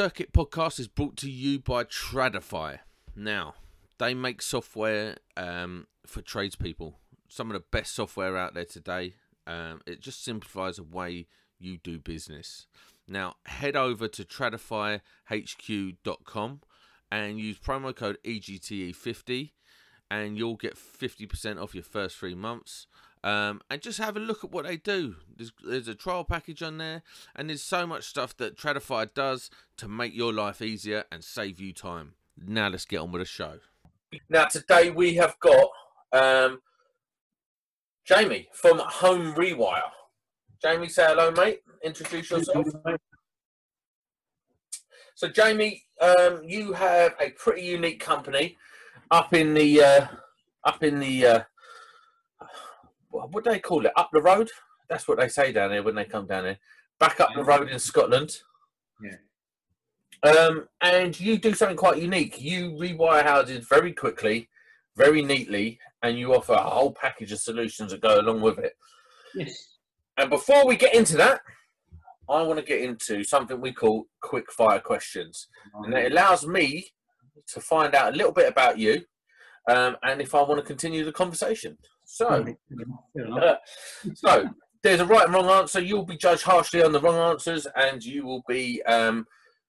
Circuit podcast is brought to you by Tradify. Now, they make software um, for tradespeople. Some of the best software out there today. Um, it just simplifies the way you do business. Now, head over to tradifyhq.com and use promo code EGTE50 and you'll get 50% off your first three months. Um, and just have a look at what they do. There's, there's, a trial package on there, and there's so much stuff that Tradify does to make your life easier and save you time. Now let's get on with the show. Now today we have got um, Jamie from Home Rewire. Jamie, say hello, mate. Introduce yourself. So, Jamie, um, you have a pretty unique company up in the uh, up in the uh, what do they call it? Up the road. That's what they say down there when they come down here. Back up the road in Scotland. Yeah. Um, and you do something quite unique. You rewire houses very quickly, very neatly, and you offer a whole package of solutions that go along with it. Yes. And before we get into that, I want to get into something we call quick fire questions. And it allows me to find out a little bit about you um, and if I want to continue the conversation. So, uh, so there's a right and wrong answer. You'll be judged harshly on the wrong answers, and you will be um,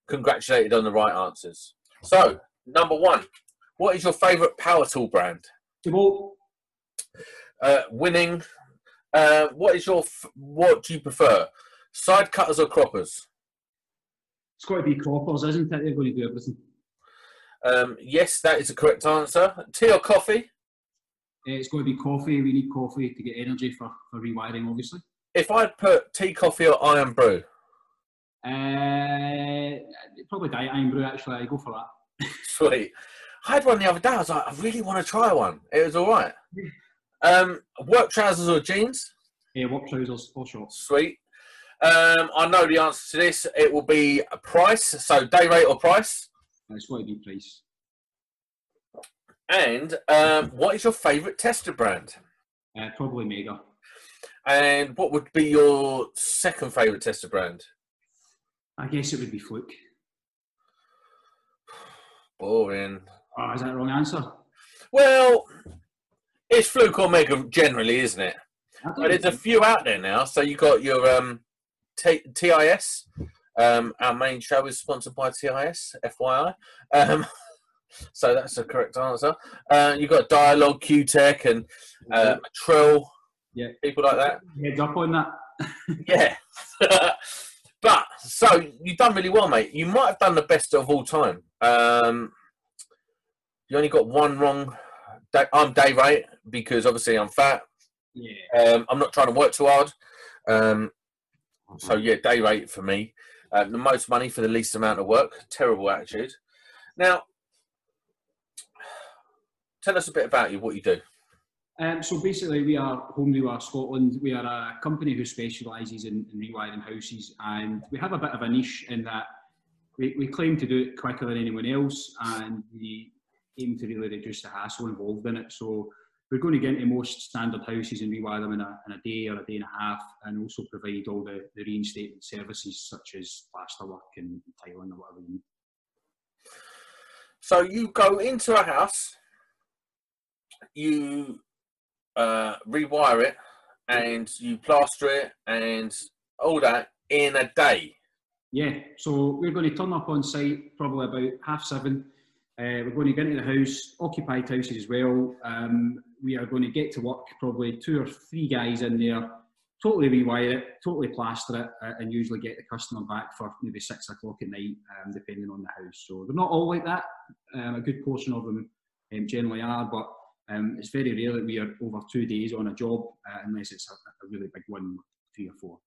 congratulated on the right answers. So, number one, what is your favourite power tool brand? Uh, winning. Uh, what is your? F- what do you prefer? Side cutters or croppers? it's got to be croppers, isn't it? They're going to do everything. Um, yes, that is the correct answer. Tea or coffee? Uh, it's going to be coffee. We need coffee to get energy for, for rewiring, obviously. If I'd put tea, coffee, or Irn-Bru, Uh, probably diet Irn-Bru, actually. I go for that. sweet. I had one the other day. I was like, I really want to try one. It was all right. Um, work trousers or jeans? Yeah, work trousers, or shorts. Sweet. Um, I know the answer to this. It will be a price. So day rate or price. Uh, It's got to be price. And um, what is your favourite tester brand? Uh, probably Megger. And what would be your second favourite tester brand? I guess it would be Fluke. Boring. Oh, is that the wrong answer? Well, it's Fluke or Megger generally, isn't it? But there's a few out there now. So you got your um, T- TIS. Um, our main show is sponsored by TIS, FYI. Um, so that's the correct answer. Uh, you got Di-Log, Kewtech, and uh, Trill. Yeah. people like that. Heads up on that. Yeah. but so you've done really well, mate. You might have done the best of all time. Um, you only got one wrong. Da- I'm day rate because obviously I'm fat. Yeah. Um, I'm not trying to work too hard. Um, so yeah, day rate for me. Uh, the most money for the least amount of work. Terrible attitude. Now, tell us a bit about you. What you do. Um, so basically, we are Home Rewire Scotland. We are a company who specialises in, in rewiring houses, and we have a bit of a niche in that we, we claim to do it quicker than anyone else, and we aim to really reduce the hassle involved in it. So we're going to get into most standard houses and rewire them in a, in a day or a day and a half, and also provide all the, the reinstatement services such as plaster work and tiling or whatever you need. So you go into a house, you uh, rewire it, and you plaster it, and all that in a day. Yeah, so we're going to turn up on site probably about half seven. Uh, we're going to get into the house, occupied houses as well. Um, we are going to get to work, probably two or three guys in there, totally rewire it, totally plaster it, uh, and usually get the customer back for maybe six o'clock at night, um, depending on the house. So they're not all like that. Um, a good portion of them um, generally are, but um, it's very rare that we are over two days on a job uh, unless it's a, a really big one, three or four.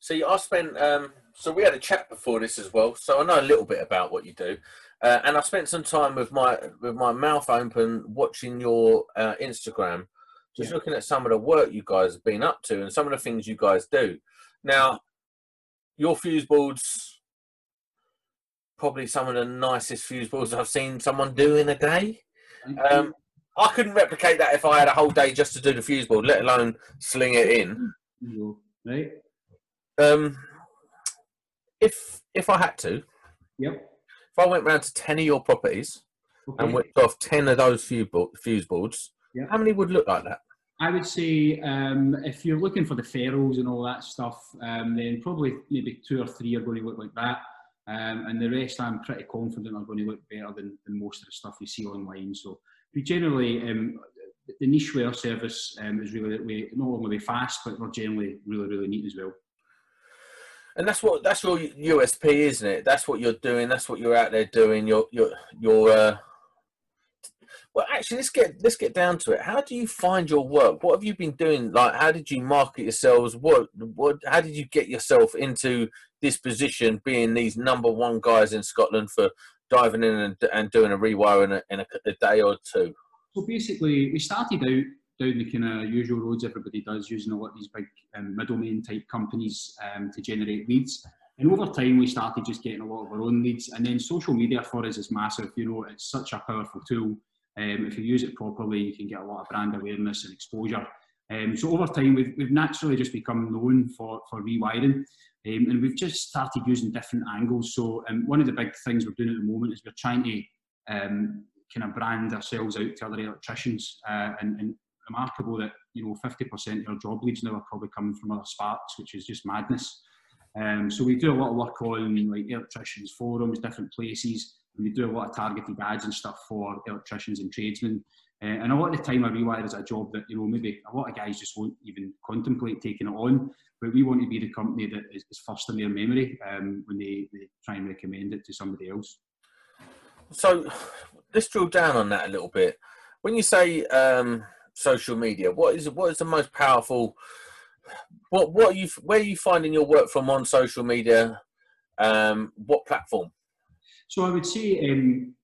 See, I spent. Um, so we had a chat before this as well, so I know a little bit about what you do, uh, and I spent some time with my with my mouth open watching your uh, Instagram, just Yeah. looking at some of the work you guys have been up to and some of the things you guys do. Now, your fuse boards, probably some of the nicest fuse boards I've seen someone do in a day. Um, I couldn't replicate that if I had a whole day just to do the fuse board, let alone sling it in. There. Right? Um, if if I had to, Yep. I went round to ten of your properties Okay. and whipped off ten of those fuse, bo- fuse boards, Yeah. how many would look like that? I would say um, if you're looking for the ferrules and all that stuff, um, then probably maybe two or three are going to look like that. Um, and the rest, I'm pretty confident are going to look better than, than most of the stuff you see online. So we generally, um, the niche wear service um, is really we not only fast, but we're generally really, really neat as well. And that's what that's your USP, isn't it? That's what you're doing. That's what you're out there doing. You're you're you're. Uh... Well, actually, let's get let's get down to it. How do you find your work? What have you been doing? Like, how did you market yourselves? What what? How did you get yourself into this position, being these number one guys in Scotland for diving in and, and doing a rewire in, a, in a, a day or two? So basically, we started out down the kind of usual roads everybody does, using a lot of these big um, middlemen type companies um, to generate leads. And over time, we started just getting a lot of our own leads. And then social media for us is massive. You know, it's such a powerful tool. Um, if you use it properly, you can get a lot of brand awareness and exposure. Um, so over time, we've, we've naturally just become known for, for rewiring. Um, and we've just started using different angles. So um, one of the big things we're doing at the moment is we're trying to um, kind of brand ourselves out to other electricians. Uh, and, and remarkable that you know 50% of our job leads now are probably coming from other sparks, which is just madness. Um, so we do a lot of work on like electricians forums, different places, and we do a lot of targeted ads and stuff for electricians and tradesmen. Uh, and a lot of the time, a rewire is a job that you know maybe a lot of guys just won't even contemplate taking it on. But we want to be the company that is, is first in their memory um, when they, they try and recommend it to somebody else. So let's drill down on that a little bit. When you say um, social media, what is what is the most powerful? What what are you where are you finding your work from on social media? Um, what platform? So I would say um,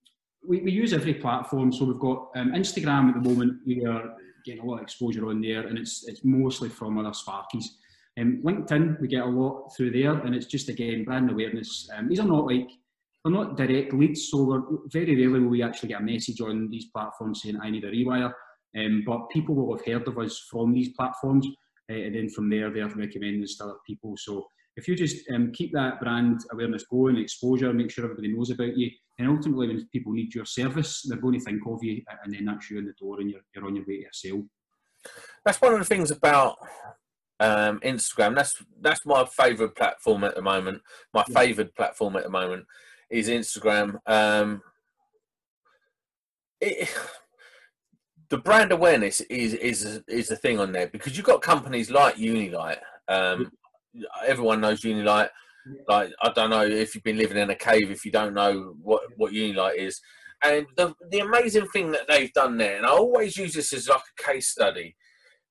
we, we use every platform. So we've got um, Instagram at the moment. We are getting a lot of exposure on there, and it's it's mostly from other Sparkies. Um, LinkedIn, we get a lot through there, and it's just again brand awareness. Um, these are not like they're not direct leads, so very rarely will we actually get a message on these platforms saying I need a rewire. Um, but people will have heard of us from these platforms, uh, and then from there they're recommending us to other people. So if you just um, keep that brand awareness going, exposure, make sure everybody knows about you, and ultimately when people need your service, they're going to think of you, and then that's you in the door, and you're, you're on your way to a sale. That's one of the things about um, Instagram. That's that's my favourite platform at the moment. My Yeah. favoured platform at the moment is Instagram. Um, it, the brand awareness is is is the thing on there because you've got companies like Unilite. Um, everyone knows Unilite. Like I don't know if you've been living in a cave if you don't know what what Unilite is. And the the amazing thing that they've done there, and I always use this as like a case study.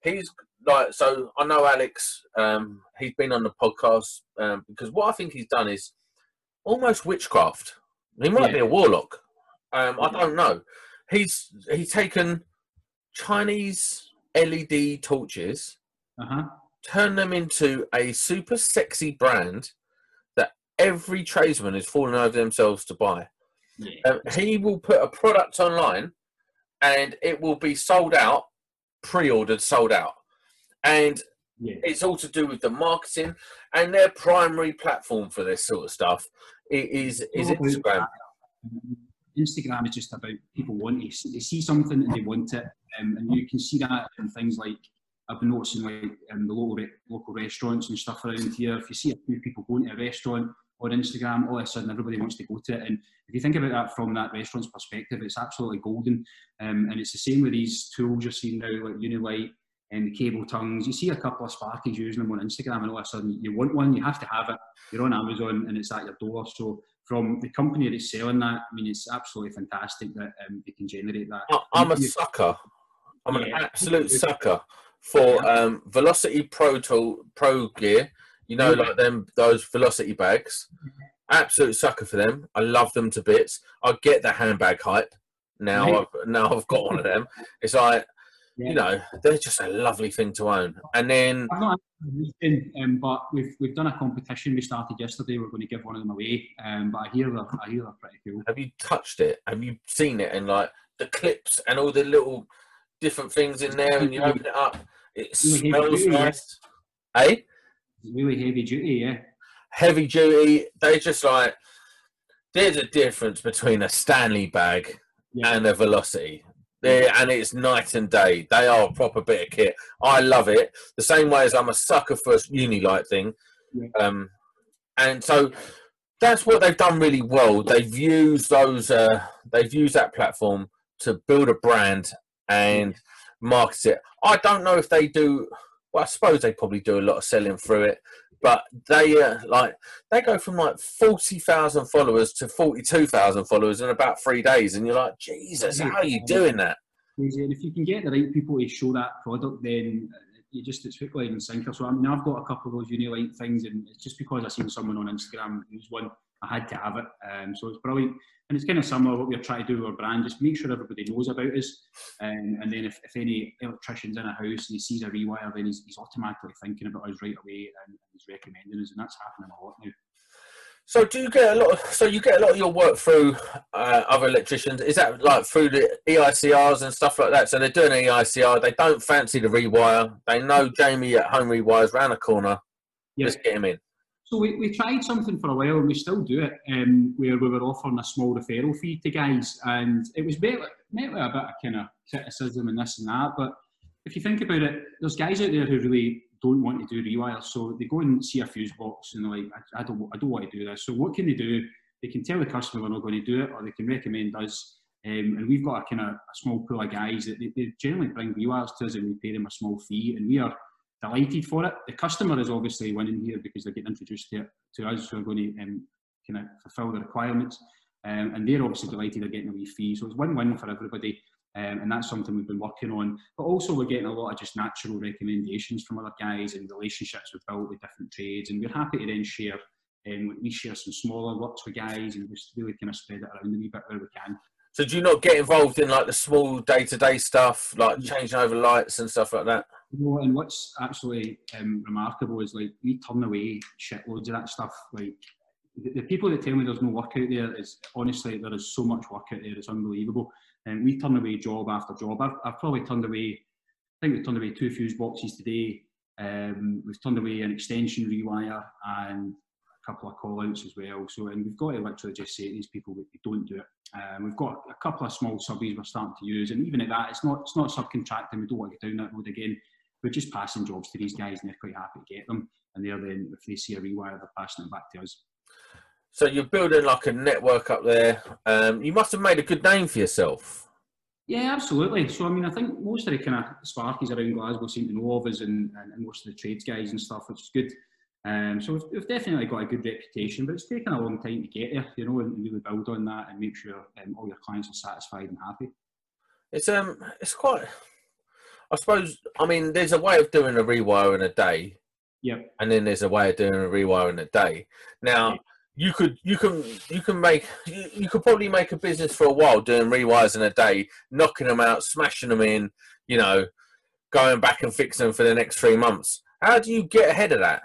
He's like so I know Alex. Um, he's been on the podcast um, because what I think he's done is almost witchcraft. He might Yeah. be a warlock. Um, I don't know. He's he's taken Chinese LED torches, Uh huh. turned them into a super sexy brand that every tradesman is falling over themselves to buy. Yeah. Um, he will put a product online, and it will be sold out, pre-ordered, sold out, and yeah. it's all to do with the marketing and their primary platform for this sort of stuff is is Instagram. Instagram is just about people want to see, they see something and they want it, um, and you can see that in things like I've been noticing like um, the local re- local restaurants and stuff around here. If you see a few people going to a restaurant on Instagram, all of a sudden everybody wants to go to it. And if you think about that from that restaurant's perspective, it's absolutely golden. Um, and it's the same with these tools you're seeing now, like Unilite and the cable tongues. You see a couple of Sparkies using them on Instagram, and all of a sudden you want one, you have to have it. You're on Amazon and it's at your door. So from the company that's selling that, I mean, it's absolutely fantastic that um, they can generate that. I'm a sucker. I'm an absolute sucker for um, Velocity Pro tool, Pro gear. You know, like them those Velocity bags. Absolute sucker for them. I love them to bits. I get the handbag hype. Now. I've, now I've got one of them. It's like Yeah. you know, they're just a lovely thing to own. And then I've not actually used them, um, but we've we've done a competition. We started yesterday. We're going to give one of them away. Um, but I hear they're I hear they're pretty cool. have you touched it? Have you seen it? And like the clips and all the little different things in there, and you open it up, it Really smells duty, yeah. nice. Eh? It's really heavy duty, yeah. Heavy duty. They just like there's a difference between a Stanley bag Yeah. and a Velocity. And it's night and day. They are a proper bit of kit. I love it. The same way as I'm a sucker for a Unilite thing. Yeah. Um, and so that's what they've done really well. They've used those. Uh, they've used that platform to build a brand and market it. I don't know if they do. Well, I suppose they probably do a lot of selling through it, but they uh, like they go from like forty thousand followers to forty-two thousand followers in about three days, and you're like, Jesus, how are you doing that? crazy. And if you can get the right people to show that product, then you just it's hook, line, and sinker. So I mean, I've got a couple of those Unilite things, and it's just because I seen someone on Instagram use one, I had to have it. Um, so it's brilliant, and it's kind of similar what we're trying to do with our brand. Just make sure everybody knows about us, um, and then if, if any electrician's in a house and he sees a rewire, then he's, he's automatically thinking about us right away, and he's recommending us, and that's happening a lot now. So do you get a lot? Of, so you get a lot of your work through uh, other electricians? Is that like through the EICRs and stuff like that? So they're doing an EICR. They don't fancy the rewire. They know Jamie at Home Rewires round the corner. Let's get him in. So we, we tried something for a while and we still do it, um, where we were offering a small referral fee to guys, and it was met, met with a bit of kind of criticism and this and that. But if you think about it, there's guys out there who really don't want to do rewires, so they go and see a fuse box and they're like, I, I don't, I don't want to do this. So what can they do? They can tell the customer they're not going to do it, or they can recommend us. Um, and we've got a kind of a small pool of guys that they, they generally bring rewires to us, and we pay them a small fee, and we are delighted for it. The customer is obviously winning here because they're getting introduced to, to us, who are going to um, kind of fulfil the requirements. Um, and they're obviously delighted they're getting a wee fee. So it's win-win for everybody. Um, and that's something we've been working on. But also we're getting a lot of just natural recommendations from other guys and relationships we've built with different trades. And we're happy to then share, um, we share some smaller works with guys and just really kind of spread it around a wee bit where we can. So do you not get involved in like the small day-to-day stuff, like changing over lights and stuff like that? Know, and what's absolutely um, remarkable is like we turn away shitloads of that stuff. Like the, the people that tell me there's no work out there is honestly there is so much work out there. It's unbelievable, and we turn away job after job. I've, I've probably turned away. I think we've turned away two fuse boxes today. Um, we've turned away an extension rewire and a couple of call outs as well. So, and we've got to literally just say to these people that they don't do it. Um, we've got a couple of small subbies we're starting to use, and even at that, it's not it's not subcontracting. We don't want to go down that road again. We're just passing jobs to these guys, and they're quite happy to get them. And they're then, if they see a rewire, they're passing it back to us. So you're building like a network up there. Um, you must have made a good name for yourself. Yeah, absolutely. So, I mean, I think most of the kind of sparkies around Glasgow seem to know of us and, and, and most of the trades guys and stuff, which is good. Um, so, we've, we've definitely got a good reputation, but it's taken a long time to get there, you know, and really build on that and make sure um, all your clients are satisfied and happy. It's um, it's quite. I suppose. I mean, there's a way of doing a rewire in a day, Yep. and then there's a way of doing a rewire in a day. Now, you could, you can, you can make, you, you could probably make a business for a while doing rewires in a day, knocking them out, smashing them in, you know, going back and fixing them for the next three months. How do you get ahead of that?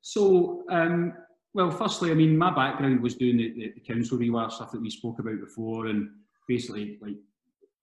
So, um, well, firstly, I mean, my background was doing the, the council rewire stuff that we spoke about before, and basically like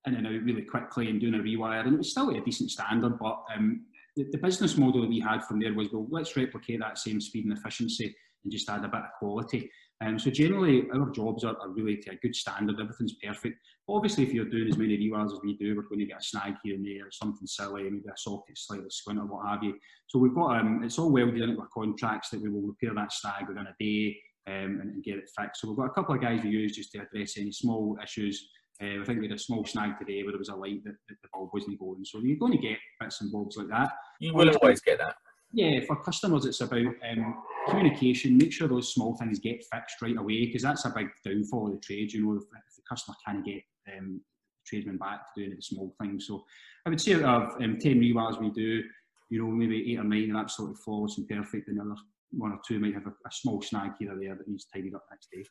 in and out really quickly and doing a rewire, and it was still at a decent standard. But um, the, the business model that we had from there was, well, let's replicate that same speed and efficiency and just add a bit of quality. Um, so generally, our jobs are, are really to a good standard. Everything's perfect. But obviously, if you're doing as many rewires as we do, we're going to get a snag here and there, something silly, maybe a socket slightly squint or what have you. So we've got um, it's all welded into our contracts that we will repair that snag within a day um, and, and get it fixed. So we've got a couple of guys we use just to address any small issues. Uh, I think we had a small snag today where there was a light that, that the bulb wasn't going. So you're going to get bits and bobs like that. You will always get that. Yeah, for customers, it's about um, communication. Make sure those small things get fixed right away because that's a big downfall of the trade. You know, if, if the customer can't get um, tradesman back to doing the small things. So I would say out of um, 10 rewires we do, you know, maybe eight or nine are absolutely flawless and perfect, and another one or two might have a, a small snag here or there that needs tidied up next day.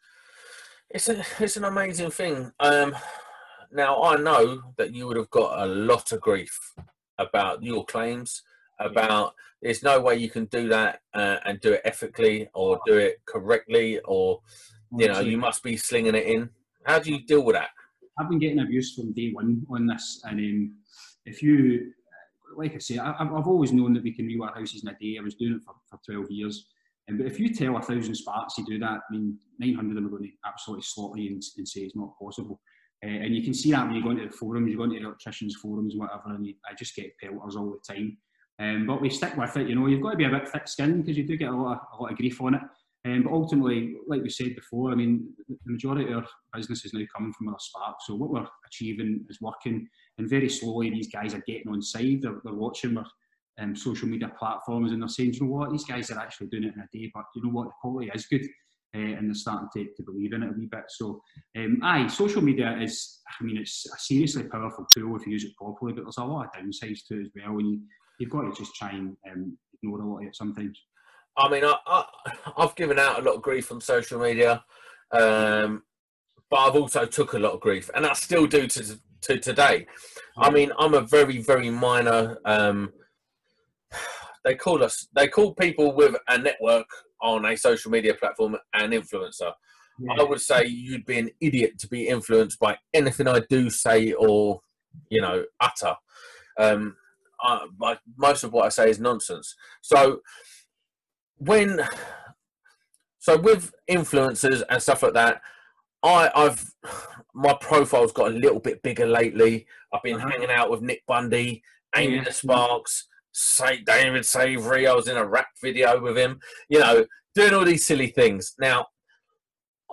It's a, it's an amazing thing. Um, now I know that you would have got a lot of grief about your claims. About there's no way you can do that uh, and do it ethically or do it correctly, or you know you must be slinging it in. How do you deal with that? I've been getting abuse from day one on this, and um, if you, like I say, I, I've I've always known that we can rewire houses in a day. I was doing it for, for 12 years, but if you tell a thousand Sparks to do that, I mean, 900 of them are going to absolutely slot you and, and say it's not possible. Uh, and you can see that when you go into the forums, you go into electricians' forums whatever, and you, I just get pelters all the time. Um, but we stick with it, you know. You've got to be a bit thick-skinned because you do get a lot of, a lot of grief on it. Um, but ultimately, like we said before, I mean, the majority of our business is now coming from our spark. So what we're achieving is working, and very slowly these guys are getting on side. They're, they're watching our um, social media platforms and they're saying, you know what, these guys are actually doing it in a day, but you know what, the quality is good. Uh, and they're starting to, to believe in it a wee bit. So, um, aye, social media is, I mean, it's a seriously powerful tool if you use it properly, but there's a lot of downsides to it as well. And you, you've got to just try and um, ignore a lot of it sometimes. I mean, I, I, have given out a lot of grief on social media, um, but I've also took a lot of grief, and I still do to, to today. I mean, I'm a very, very minor. Um, they call us. They call people with a network on a social media platform an influencer. Yeah. I would say you'd be an idiot to be influenced by anything I do say or, you know, utter. Um, I, like most of what I say is nonsense. So when, so with influencers and stuff like that, I, I've my profile's got a little bit bigger lately. I've been uh-huh. hanging out with Nick Bundy, Amy yeah. the Sparks, say David Savory. I was in a rap video with him. You know, doing all these silly things. Now,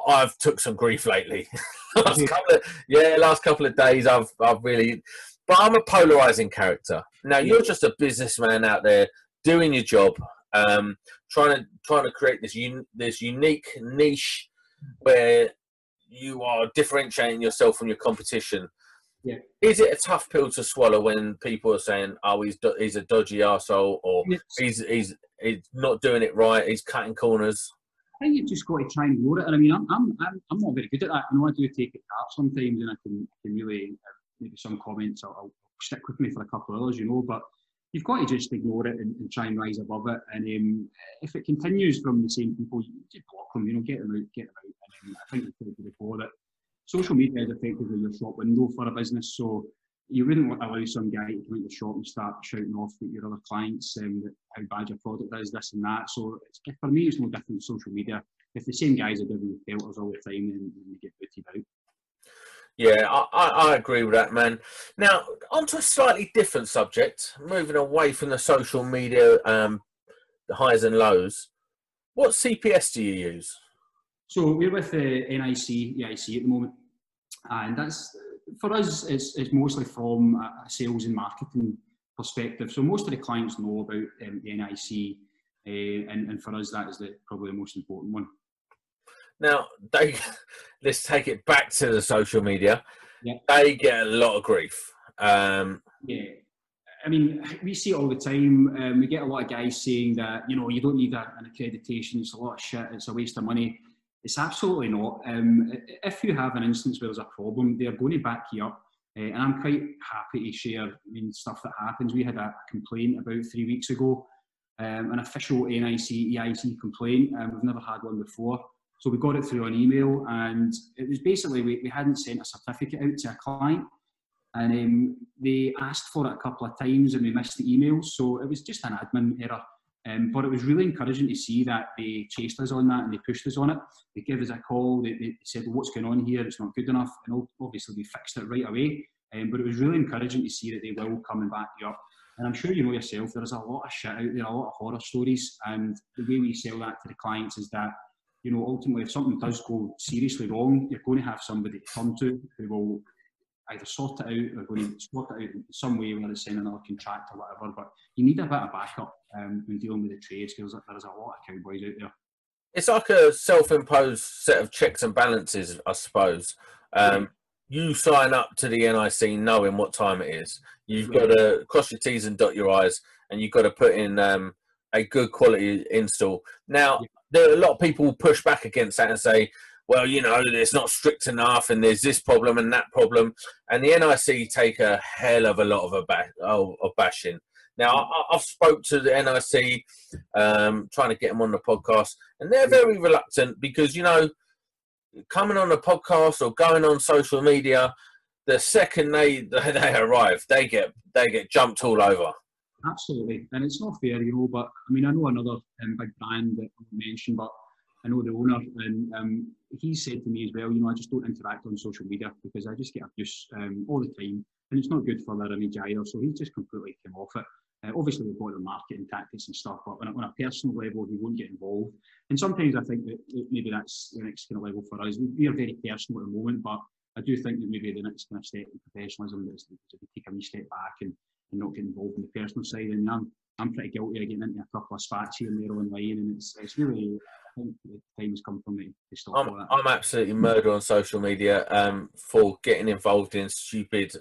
I've took some grief lately. last couple of, yeah, last couple of days, I've I've really, but I'm a polarizing character. Now, you're just a businessman out there doing your job, um, trying to trying to create this un, this unique niche where you are differentiating yourself from your competition. Yeah. Is it a tough pill to swallow when people are saying, "Oh, he's he's a dodgy asshole," or yes. "He's he's he's not doing it right. He's cutting corners." I think you've just got to try and ignore it. And I mean, I'm, I'm, I'm, not very good at that. I know I do take it up sometimes, and I can, can really uh, maybe some comments will, will, stick with me for a couple of hours, you know. But you've got to just ignore it and, and try and rise above it. And um, if it continues from the same people, you just block them. You know, get them out, get them out. And um, I think we've said before that social media is effectively your shop window for a business. So you wouldn't allow some guy to come into the shop and start shouting off at your other clients um, how bad your product is, this and that. So for me, it's no different than social media. If the same guys are giving filters all the time, then, then you get booted out. Yeah, I, I, agree with that, man. Now, onto a slightly different subject, moving away from the social media, um, the highs and lows. What CPS do you use? So we're with the NIC, EIC at the moment, and that's for us. It's, it's mostly from a sales and marketing perspective. So most of the clients know about um, the NIC, uh, and, and for us that is the, probably the most important one. Now they let's take it back to the social media. Yeah. They get a lot of grief. Um, yeah. I mean, we see it all the time. Um, we get a lot of guys saying that you know you don't need a, an accreditation. It's a lot of shit. It's a waste of money. It's absolutely not. Um, if you have an instance where there's a problem, they're going to back you up. Uh, and I'm quite happy to share I mean, stuff that happens. We had a complaint about three weeks ago, um, an official NIC EIC complaint. Um, we've never had one before. So we got it through an email, and it was basically we, we hadn't sent a certificate out to a client, and um, they asked for it a couple of times, and we missed the email. So it was just an admin error. Um, but it was really encouraging to see that they chased us on that and they pushed us on it. They gave us a call. They, they said, well, "What's going on here? It's not good enough." And obviously, we fixed it right away. Um, but it was really encouraging to see that they will come and back you up. And I'm sure you know yourself, there's a lot of shit out there, a lot of horror stories. And the way we sell that to the clients is that you know, ultimately, if something does go seriously wrong, you're going to have somebody to come to who will either sort it out or going to sort it out in some way, whether it's signing another contract or whatever. But you need a bit of backup um, when dealing with the trades because there's a lot of cowboys out there. It's like a self-imposed set of checks and balances, I suppose. Um, you sign up to the NIC knowing what time it is. You've got to cross your T's and dot your I's, and you've got to put in um, a good quality install. Now, there are a lot of people push back against that and say, well, you know, it's not strict enough, and there's this problem and that problem, and the NIC take a hell of a lot of a oh, of bashing. Now, I, have spoke to the NIC, um, trying to get them on the podcast, and they're very reluctant because you know, coming on the podcast or going on social media, the second they they arrive, they get they get jumped all over. absolutely, and it's not fair, you know. But I mean, I know another um, big brand that I won't but I know the owner, and um, he said to me as well, you know, I just don't interact on social media because I just get abuse um, all the time, and it's not good for their image either. So he just completely came off it. Uh, obviously, we've got the marketing tactics and stuff, but on a, on a, personal level, he won't get involved. And sometimes I think that, that maybe that's the next kind of level for us. We, we, are very personal at the moment, but I do think that maybe the next kind of step in professionalism is to take a wee step back and, and not get involved in the personal side. And I'm, I'm pretty guilty of getting into a couple of spats here and there online, and it's, it's really think the time has come for me I'm, I'm absolutely murder on social media um, for getting involved in stupid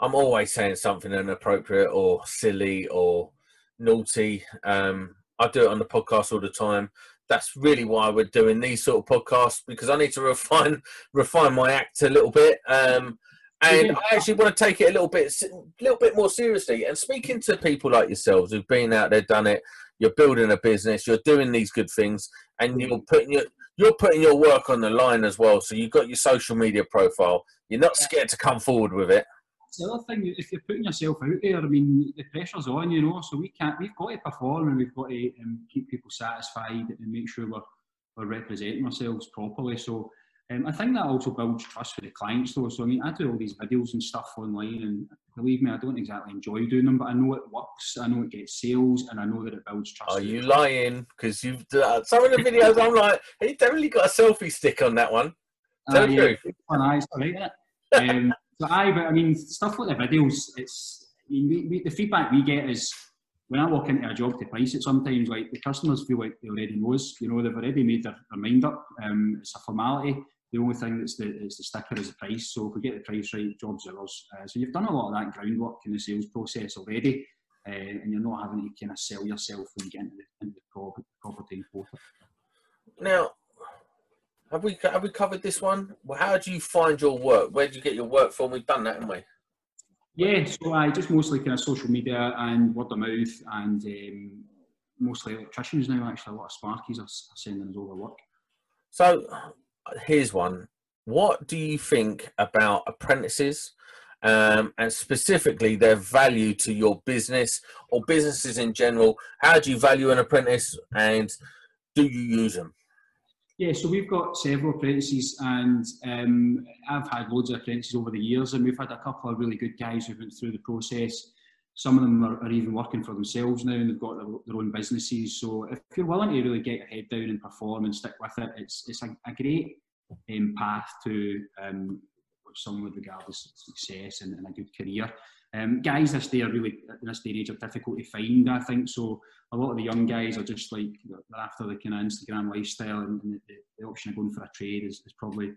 I'm always saying something inappropriate or silly or naughty. Um, I do it on the podcast all the time. That's really why we're doing these sort of podcasts because I need to refine refine my act a little bit. Um, and I actually want to take it a little bit, a little bit more seriously. And speaking to people like yourselves who've been out there, done it, you're building a business, you're doing these good things, and you're putting your you're putting your work on the line as well. So you've got your social media profile. You're not scared to come forward with it the other thing. If you're putting yourself out there, I mean, the pressure's on, you know. So we can't. We've got to perform, and we've got to um, keep people satisfied and make sure we're we're representing ourselves properly. So. Um, I think that also builds trust with the clients, though. So I mean, I do all these videos and stuff online, and believe me, I don't exactly enjoy doing them, but I know it works. I know it gets sales, and I know that it builds trust. Are you lying? Because you've uh, some of the videos, I'm like, he definitely got a selfie stick on that one. Tell uh, yeah. One eye's right, isn't it? Um, so I, but I mean, stuff like the videos, it's, I mean, we, we, the feedback we get is when I walk into a job to price it, sometimes like the customers feel like they already know us, you know, they've already made their, their mind up. Um, it's a formality. The only thing that's the, is the sticker is the price. So if we get the price right, job's ours. Uh, so you've done a lot of that groundwork in the sales process already, uh, and you're not having to kind of sell yourself when you get into the, into the property and Now, have we have we covered this one? Well, how do you find your work? Where do you get your work from? We've done that, haven't we? Yeah, so I just mostly kind of social media and word of mouth, and um, mostly electricians now. Actually, a lot of Sparkies are sending us over work. So, here's one. What do you think about apprentices, um, and specifically their value to your business or businesses in general? How do you value an apprentice, and do you use them? Yeah, so we've got several apprentices, and um, I've had loads of apprentices over the years, and we've had a couple of really good guys who went through the process. Some of them are, are even working for themselves now, and they've got their, their, own businesses. So if you're willing to really get your head down and perform and stick with it, it's it's a, a great um, path to um, some would regard as success and, and a good career. Um, guys this day are really in this day and age are difficult to find, I think. So a lot of the young guys are just like they're after the kind of Instagram lifestyle, and, and the, the, option of going for a trade is, is probably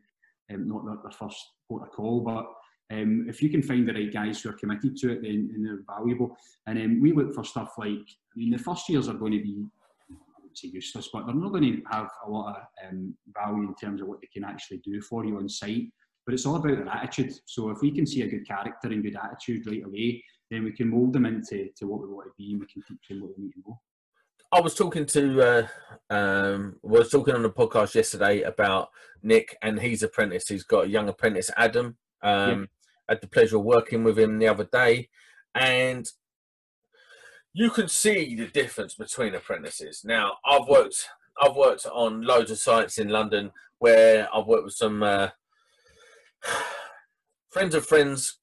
um, not their, their, first port of call. But um, if you can find the right guys who are committed to it, then, then they're valuable. And um, we look for stuff like I mean, the first years are going to be say useless, but they're not going to have a lot of um, value in terms of what they can actually do for you on site but it's all about their attitude. So if we can see a good character and good attitude right away, then we can mould them into to what we want to be and we can teach them what they need to know. I was talking to, uh, um, was talking on the podcast yesterday about Nick and his apprentice. He's got a young apprentice, Adam. Um. Had the pleasure of working with him the other day, and you can see the difference between apprentices. Now, I've worked, I've worked on loads of sites in London where I've worked with some uh, friends of friends,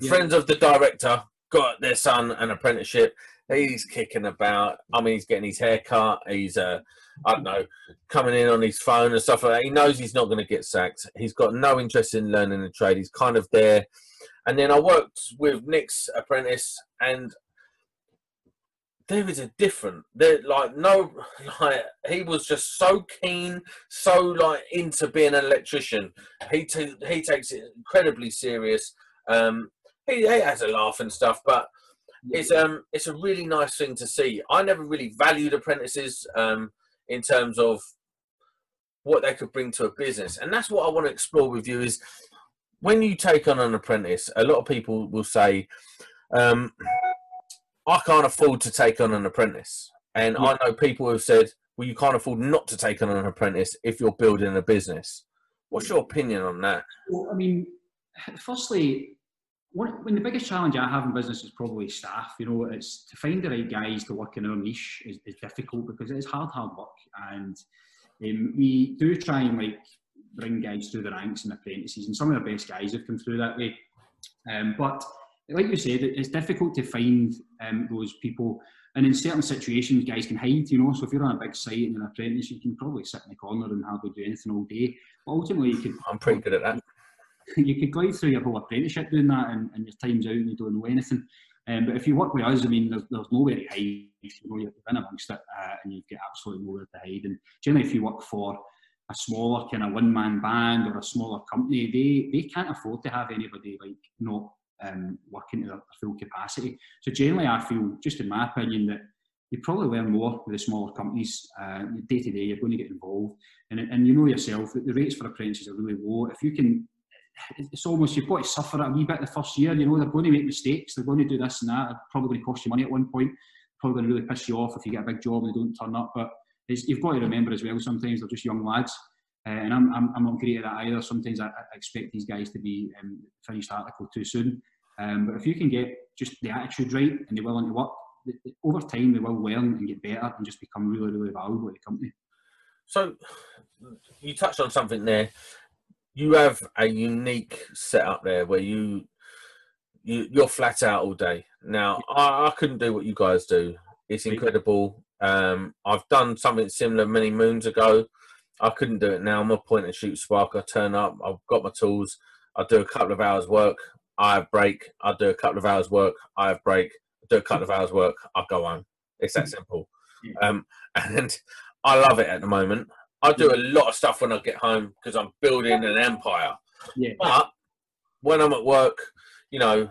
yeah. friends of the director got their son an apprenticeship. He's kicking about. I mean, he's getting his hair cut. He's, uh, I don't know, coming in on his phone and stuff like that. He knows he's not going to get sacked. He's got no interest in learning the trade. He's kind of there. And then I worked with Nick's apprentice, and there is a different there like no like he was just so keen so like into being an electrician he t- he takes it incredibly serious um he, he has a laugh and stuff but it's um it's a really nice thing to see i never really valued apprentices um in terms of what they could bring to a business and that's what i want to explore with you is when you take on an apprentice a lot of people will say um I can't afford to take on an apprentice. And yeah. I know people who've said, well, you can't afford not to take on an apprentice if you're building a business. What's your opinion on that? Well, I mean, firstly, one, when the biggest challenge I have in business is probably staff. You know, it's to find the right guys to work in our niche is, is difficult because it is hard, hard work, and um, we do try and like bring guys through the ranks and apprentices, and some of the best guys have come through that way. Um, but like you said, it's difficult to find um, those people. And in certain situations, guys can hide, you know. So if you're on a big site and an apprentice, you can probably sit in the corner and hardly do anything all day. But ultimately, you could. I'm pretty good at that. You could glide through your whole apprenticeship doing that, and, and your time's out and you don't know anything. Um, but if you work with us, I mean, there's, there's nowhere to hide. You know, you're in amongst it, uh, and you've got absolutely nowhere to hide. And generally, if you work for a smaller kind of one-man band or a smaller company, they they can't afford to have anybody like not um, working to their full capacity. So generally, I feel, just in my opinion, that you probably learn more with the smaller companies. Uh, day to day, you're going to get involved, and, and you know yourself that the rates for apprentices are really low. If you can, it's almost you've got to suffer a wee bit the first year. You know they're going to make mistakes. They're going to do this and that. Probably going to cost you money at one point. Probably going to really piss you off if you get a big job and they don't turn up. But you've got to remember as well. Sometimes they're just young lads. Uh, and I'm, I'm, I'm, not great at that either. Sometimes I, I expect these guys to be um, finished article too soon. Um, but if you can get just the attitude right and they're willing to work, over time they will learn and get better and just become really, really valuable to the company. So you touched on something there. You have a unique setup there where you, you you're flat out all day. Now I, I couldn't do what you guys do. It's incredible. Um, I've done something similar many moons ago. I couldn't do it now. I'm a point and shoot spark. I turn up. I've got my tools. I do a couple of hours work. I have break. I do a couple of hours work. I have break. I do a couple of hours work. I go home. It's that simple. Um, and I love it at the moment. I do a lot of stuff when I get home because I'm building an empire. Yeah. But when I'm at work, you know,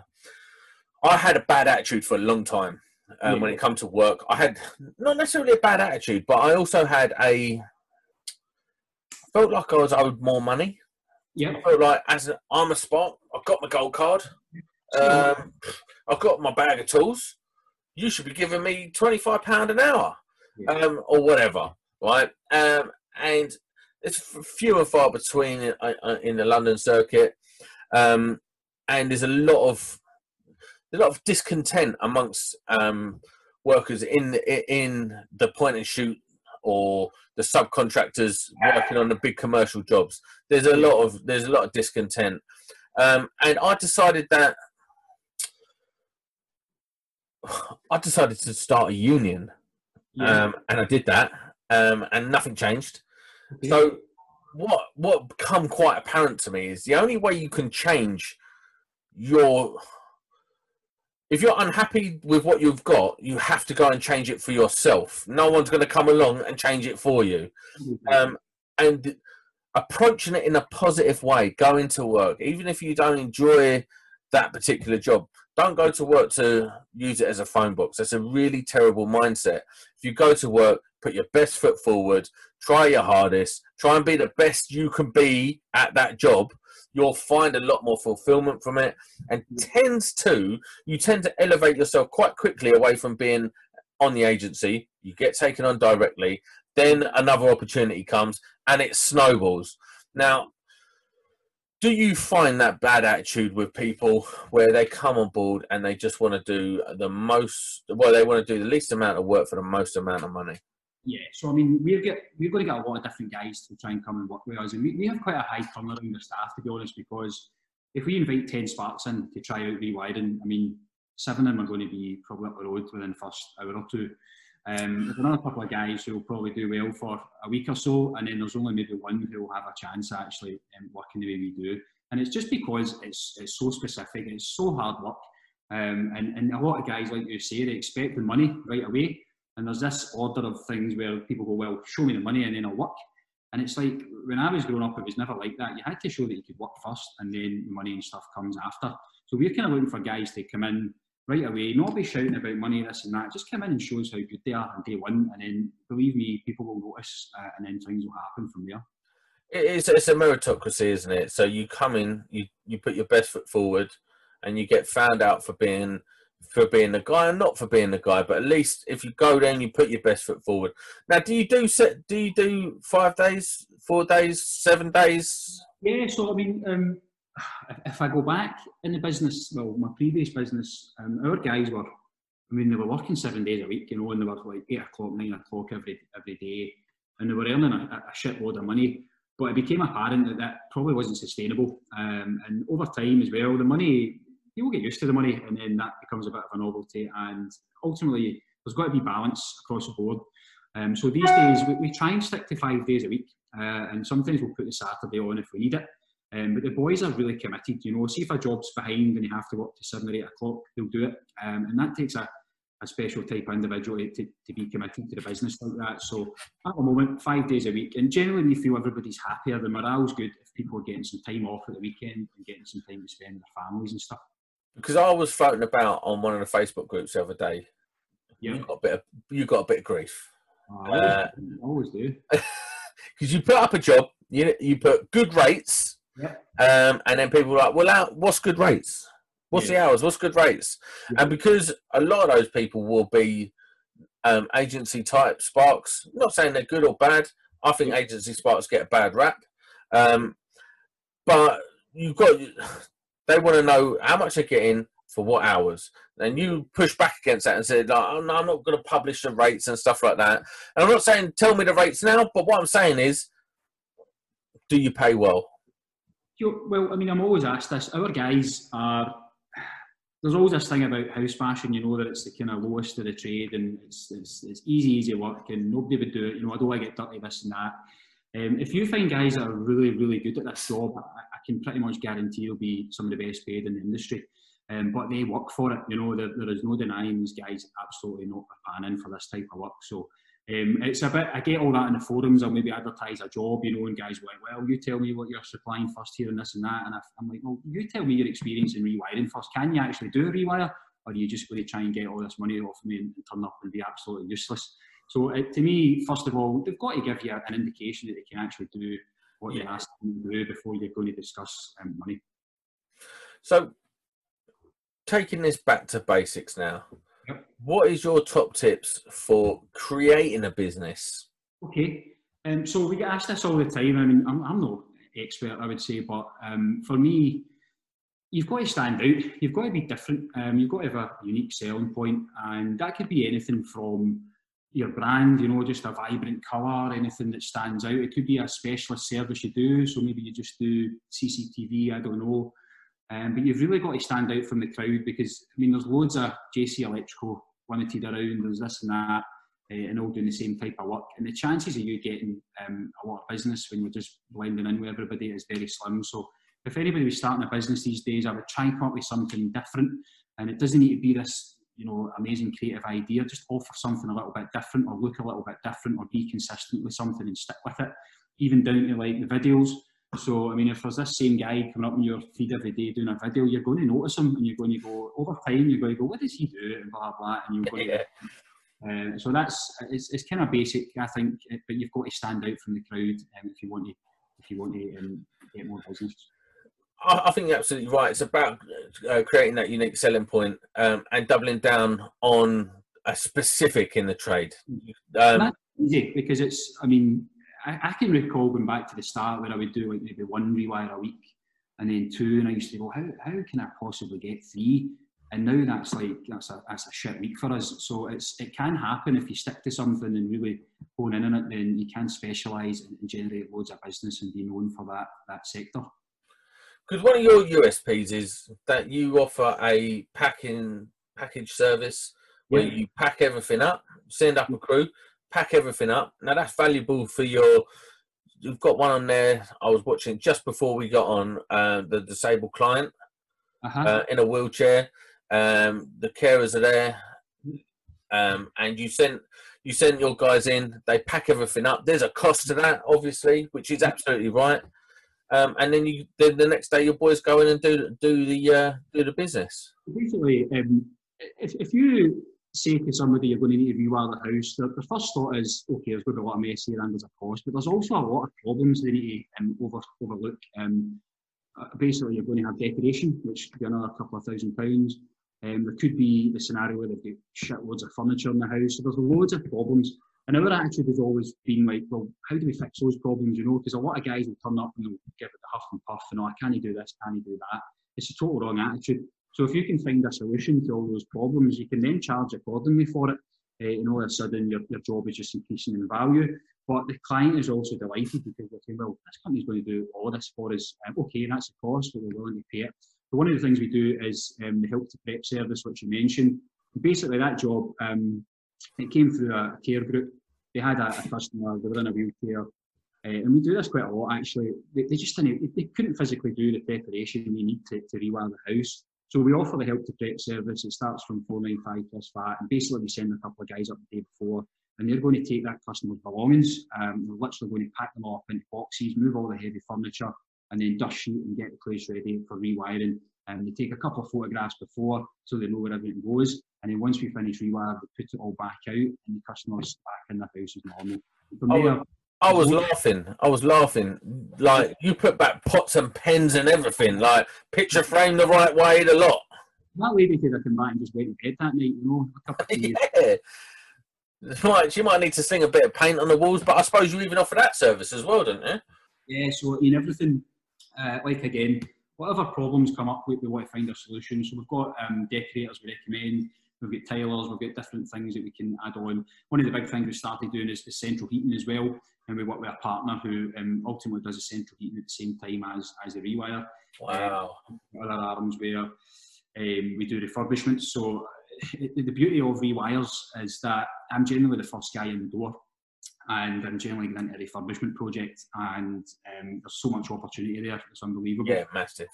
I had a bad attitude for a long time um, yeah. when it comes to work. I had not necessarily a bad attitude, but I also had a felt like I was owed more money. Yeah. I felt like as a, I'm a spot, I've got my gold card. Um, I've got my bag of tools. You should be giving me twenty five pound an hour, yeah. um, or whatever, right? Um, and it's few and far between in, uh, uh, in the London circuit, um, and there's a lot of a lot of discontent amongst um, workers in in the point and shoot or the subcontractors working on the big commercial jobs. There's a lot of there's a lot of discontent, um, and I decided that I decided to start a union, yeah. um, and I did that, um, and nothing changed. So what what become quite apparent to me is the only way you can change your if you're unhappy with what you've got, you have to go and change it for yourself. No one's going to come along and change it for you. Mm-hmm. Um, and approaching it in a positive way, going to work, even if you don't enjoy that particular job, don't go to work to use it as a phone box. That's a really terrible mindset. If you go to work, put your best foot forward, try your hardest, try and be the best you can be at that job you'll find a lot more fulfillment from it and mm. tends to you tend to elevate yourself quite quickly away from being on the agency you get taken on directly then another opportunity comes and it snowballs. Now do you find that bad attitude with people where they come on board and they just want to do the most well they want to do the least amount of work for the most amount of money yeah, so I mean, we're get we're going to get a lot of different guys to try and come and work with us, and we, we have quite a high in the staff, to be honest, because if we invite ten sparks in to try out rewiring, I mean, seven of them are going to be probably up the road within the first hour or two. Um, there's another couple of guys who will probably do well for a week or so, and then there's only maybe one who will have a chance actually um, working the way we do. And it's just because it's it's so specific, it's so hard work, um, and and a lot of guys, like you say, they expect the money right away. And there's this order of things where people go, well, show me the money and then I'll work. And it's like when I was growing up, it was never like that. You had to show that you could work first, and then the money and stuff comes after. So we're kind of looking for guys to come in right away, not be shouting about money, this and that. Just come in and show us how good they are on day one, and then believe me, people will notice, uh, and then things will happen from there. It's it's a meritocracy, isn't it? So you come in, you you put your best foot forward, and you get found out for being for being the guy and not for being the guy, but at least if you go there you put your best foot forward. Now, do you do set? Do you do five days, four days, seven days? Yeah. So I mean, um, if I go back in the business, well, my previous business, um, our guys were, I mean, they were working seven days a week, you know, and they were like eight o'clock, nine o'clock every every day, and they were earning a, a shitload of money. But it became apparent that that probably wasn't sustainable, um, and over time as well, the money people get used to the money, and then that becomes a bit of a novelty, and ultimately there's got to be balance across the board. Um, so these days we, we, try and stick to five days a week, uh, and sometimes we'll put the Saturday on if we need it. Um, but the boys are really committed. You know, see if a job's behind and you have to work to seven or eight o'clock, they'll do it. Um, and that takes a, a special type of individual to, to be committed to the business like that. So at the moment, five days a week. And generally, we feel everybody's happier. The morale's good if people are getting some time off at the weekend and getting some time to spend with their families and stuff. Because I was floating about on one of the Facebook groups the other day. Yeah. You got a bit of you got a bit of grief. Oh, I always, uh, I always do. Because you put up a job, you you put good rates, yeah. um, and then people are like, "Well, what's good rates? What's yeah. the hours? What's good rates?" Yeah. And because a lot of those people will be um, agency type sparks, not saying they're good or bad. I think agency sparks get a bad rap, um, but you've got they want to know how much they're getting for what hours. And you push back against that and said, oh, no, I'm not going to publish the rates and stuff like that. And I'm not saying tell me the rates now, but what I'm saying is, do you pay well? Well, I mean, I'm always asked this. Our guys are. There's always this thing about house bashing, you know, that it's the kind of lowest of the trade and it's, it's, it's easy, easy work and nobody would do it. You know, I don't want to get dirty, this and that. Um, if you find guys that are really, really good at this job, I, I can pretty much guarantee you'll be some of the best paid in the industry. Um, but they work for it. You know, there, there is no denying these guys absolutely not panning for this type of work. So um, it's a bit. I get all that in the forums. I'll maybe advertise a job, you know, and guys went, well, you tell me what you're supplying first here and this and that, and I'm like, well, you tell me your experience in rewiring first. Can you actually do a rewire, or are you just going to try and get all this money off me and, and turn up and be absolutely useless? So uh, to me, first of all, they've got to give you an indication that they can actually do what yeah. you ask them to do before you're going to discuss um, money. So taking this back to basics now, yep. what is your top tips for creating a business? Okay, um, so we get asked this all the time. I mean, I'm, I'm no expert, I would say, but um, for me, you've got to stand out. You've got to be different. Um, you've got to have a unique selling point, and that could be anything from your brand, you know, just a vibrant colour, anything that stands out. It could be a specialist service you do, so maybe you just do CCTV, I don't know. Um, but you've really got to stand out from the crowd because, I mean, there's loads of JC Electrical limited around, there's this and that, uh, and all doing the same type of work. And the chances of you getting um, a lot of business when you're just blending in with everybody is very slim. So if anybody was starting a business these days, I would try and come up with something different. And it doesn't need to be this, you know, amazing creative idea. Just offer something a little bit different or look a little bit different or be consistent with something and stick with it. Even down to like the videos so, I mean, if there's this same guy coming up in your feed every day doing a video, you're going to notice him and you're going to go, over time, you're going to go, what does he do? And blah, blah, and you're going yeah. to. Uh, so that's it's, it's kind of basic, I think, but you've got to stand out from the crowd um, if you want to if you want to um, get more business. I think you're absolutely right. It's about uh, creating that unique selling point, um, and doubling down on a specific in the trade. Um, easy because it's. I mean, I, I, can recall going back to the start where I would do like maybe one rewire a week and then two, and I used to go, how, how can I possibly get three? And now that's like that's a that's a shit week for us. So it's it can happen if you stick to something and really hone in on it. Then you can specialise and generate loads of business and be known for that that sector. Because one of your USPs is that you offer a packing package service where yeah. you pack everything up, send up a crew, pack everything up. Now that's valuable for your. You've got one on there. I was watching just before we got on uh, the disabled client uh-huh. uh, in a wheelchair. Um, the carers are there, um, and you sent you sent your guys in. They pack everything up. There's a cost to that, obviously, which is absolutely right. Um, and then you then the next day your boys go in and do do the uh, do the business. Basically, um, if if you say to somebody you're going to need to rewire the house, the, the first thought is, okay, there's going to be a lot of mess here and there's a cost, but there's also a lot of problems they need to um, over, overlook. Um, uh, basically, you're going to have decoration, which could be another couple of thousand pounds. Um, there could be the scenario where they've got shitloads of furniture in the house. So there's loads of problems. And our attitude has always been like, well, how do we fix those problems, you know? Because a lot of guys will turn up and they'll give it the huff and puff, and oh, can't do this, can't do that. It's a total wrong attitude. So if you can find a solution to all those problems, you can then charge accordingly for it. Uh, and all of a sudden, your, your job is just increasing in value. But the client is also delighted because they're saying, well, this company's going to do all this for us. Um, okay, that's the cost, but we're willing to pay it. So one of the things we do is um, the help to prep service, which you mentioned. Basically, that job, um, it came through a, care group they had a, a customer, they were in a wheelchair, uh, and we do this quite a lot actually. They, they just didn't, they couldn't physically do the preparation you need to, to rewire the house. So we offer the help to prep service. It starts from 495 plus VAT, and basically we send a couple of guys up the day before, and they're going to take that customer's belongings. Um, they're literally going to pack them up into boxes, move all the heavy furniture, and then dust sheet and get the place ready for rewiring. And they take a couple of photographs before so they know where everything goes. And then once we finish rewire, we put it all back out and the customer's back in the house as normal. I, was, I was laughing. I was laughing. Like you put back pots and pens and everything. Like picture frame the right way, the lot. that lady could have come back and just wait in bed that night, you know, a cup of tea. yeah. She might need to sing a bit of paint on the walls, but I suppose you even offer that service as well, don't you? Yeah, so in everything, uh, like again, whatever problems come up with, we want to find a solution. So we've got um, decorators we recommend, we've got tilers, we've got different things that we can add on. One of the big things we started doing is, is central heating as well, and we work with a partner who um, ultimately does the central heating at the same time as, as the rewire. Wow. Other arms where um, we do refurbishments. So the the beauty of rewires is that I'm generally the first guy in the door and I'm generally going into a refurbishment project and um, there's so much opportunity there, it's unbelievable. Yeah, massive.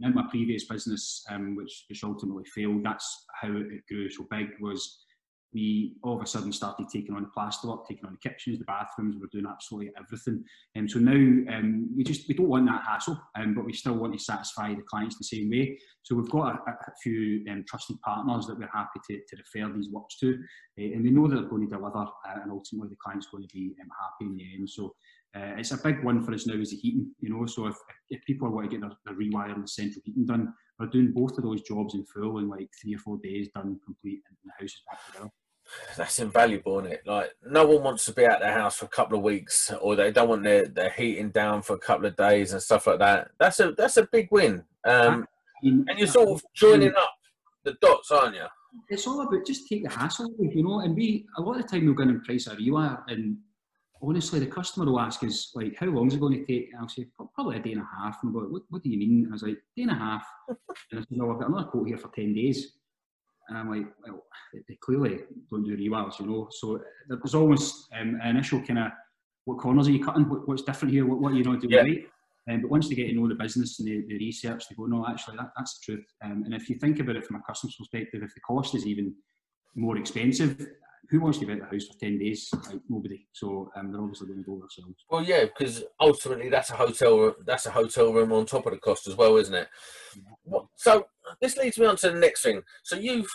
In my previous business, um, which, which ultimately failed, that's how it grew so big. Was we all of a sudden started taking on the plasterwork, taking on the kitchens, the bathrooms. We were doing absolutely everything. And um, so now um, we just we don't want that hassle, um, but we still want to satisfy the clients the same way. So we've got a, a few um, trusted partners that we're happy to, to refer these works to, uh, and we know that they're going to deliver, uh, and ultimately the client's going to be um, happy in the end. So uh, it's a big one for us now is the heating, you know. So if, if people want to get their, their rewire and the central heating done, we're doing both of those jobs in full in like three or four days, done complete, and the house is back together. That's invaluable, isn't it? Like no one wants to be out their house for a couple of weeks, or they don't want their, their heating down for a couple of days and stuff like that. That's a that's a big win. Um, and you're sort of joining up the dots, aren't you? It's all about just take the hassle, you know. And we a lot of the time we'll go in and price a rewire, and honestly, the customer will ask us like, "How long is it going to take?" And I'll say, "Probably a day and a half." And we'll go, what, "What do you mean?" I was like, "Day and a half." and I said, "Well, I've got another quote here for ten days." And I'm like, well, they clearly don't do rewires, you know. So there's almost um, an initial kind of what corners are you cutting? What, what's different here? What, what are you not doing Yeah. right? Um, but once they get to know the business and the, the research, they go, no, actually, that, that's the truth. Um, and if you think about it from a customer's perspective, if the cost is even more expensive, who wants to be out of the house for 10 days? Like, nobody. So um, they're obviously going to go themselves. Well, yeah, because ultimately that's a hotel that's a hotel room on top of the cost as well, isn't it? What- So this leads me on to the next thing. So you've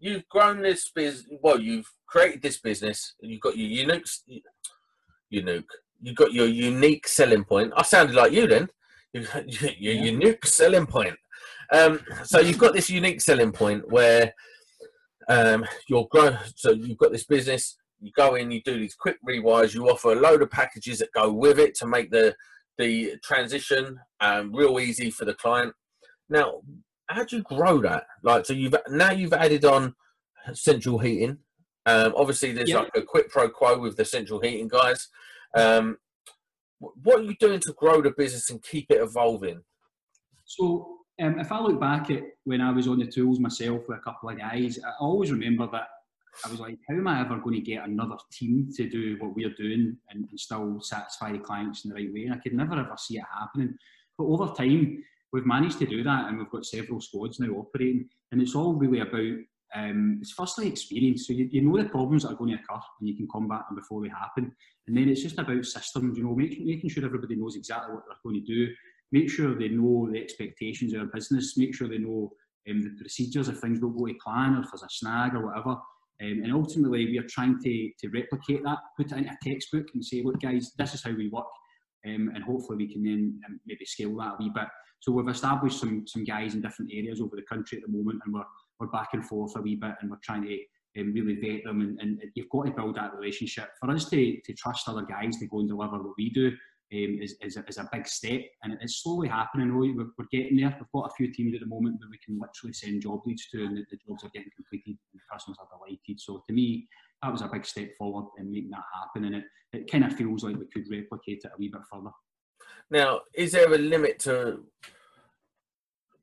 you've grown this business. Well, you've created this business. You've got your unique unique. You've got your unique selling point. I sounded like you then. Your, your Yeah. unique selling point. Um, so you've got this unique selling point where um, you're grown. So you've got this business you go in, you do these quick rewires, you offer a load of packages that go with it to make the the transition um, real easy for the client. Now, how do you grow that? Like, so you've now you've added on central heating. Um, obviously, there's like a quid pro quo with the central heating guys. Um, what are you doing to grow the business and keep it evolving? So um, if I look back at when I was on the tools myself with a couple of guys, I always remember that I was like, how am I ever going to get another team to do what we're doing and, and still satisfy the clients in the right way? And I could never ever see it happening. But over time, we've managed to do that and we've got several squads now operating. And it's all really about, um, it's firstly experience. So you, you know the problems that are going to occur and you can combat them before they happen. And then it's just about systems, you know, making, making sure everybody knows exactly what they're going to do make sure they know the expectations of our business, make sure they know um, the procedures if things don't go to plan or if there's a snag or whatever. Um, and ultimately, we are trying to, to replicate that, put it into a textbook and say, look, guys, this is how we work. Um, and hopefully, we can then um, maybe scale that a wee bit. So, we've established some, some guys in different areas over the country at the moment, and we're, we're back and forth a wee bit, and we're trying to um, really vet them, and, and, you've got to build that relationship. For us to, to trust other guys to go and deliver what we do um, is, is, a, is a big step, and it's slowly happening. We're, we're getting there. We've got a few teams at the moment that we can literally send job leads to, and the, the jobs are getting completed, and the customers are delighted. So to me, that was a big step forward in making that happen, and it, it kind of feels like we could replicate it a wee bit further. Now, is there a limit to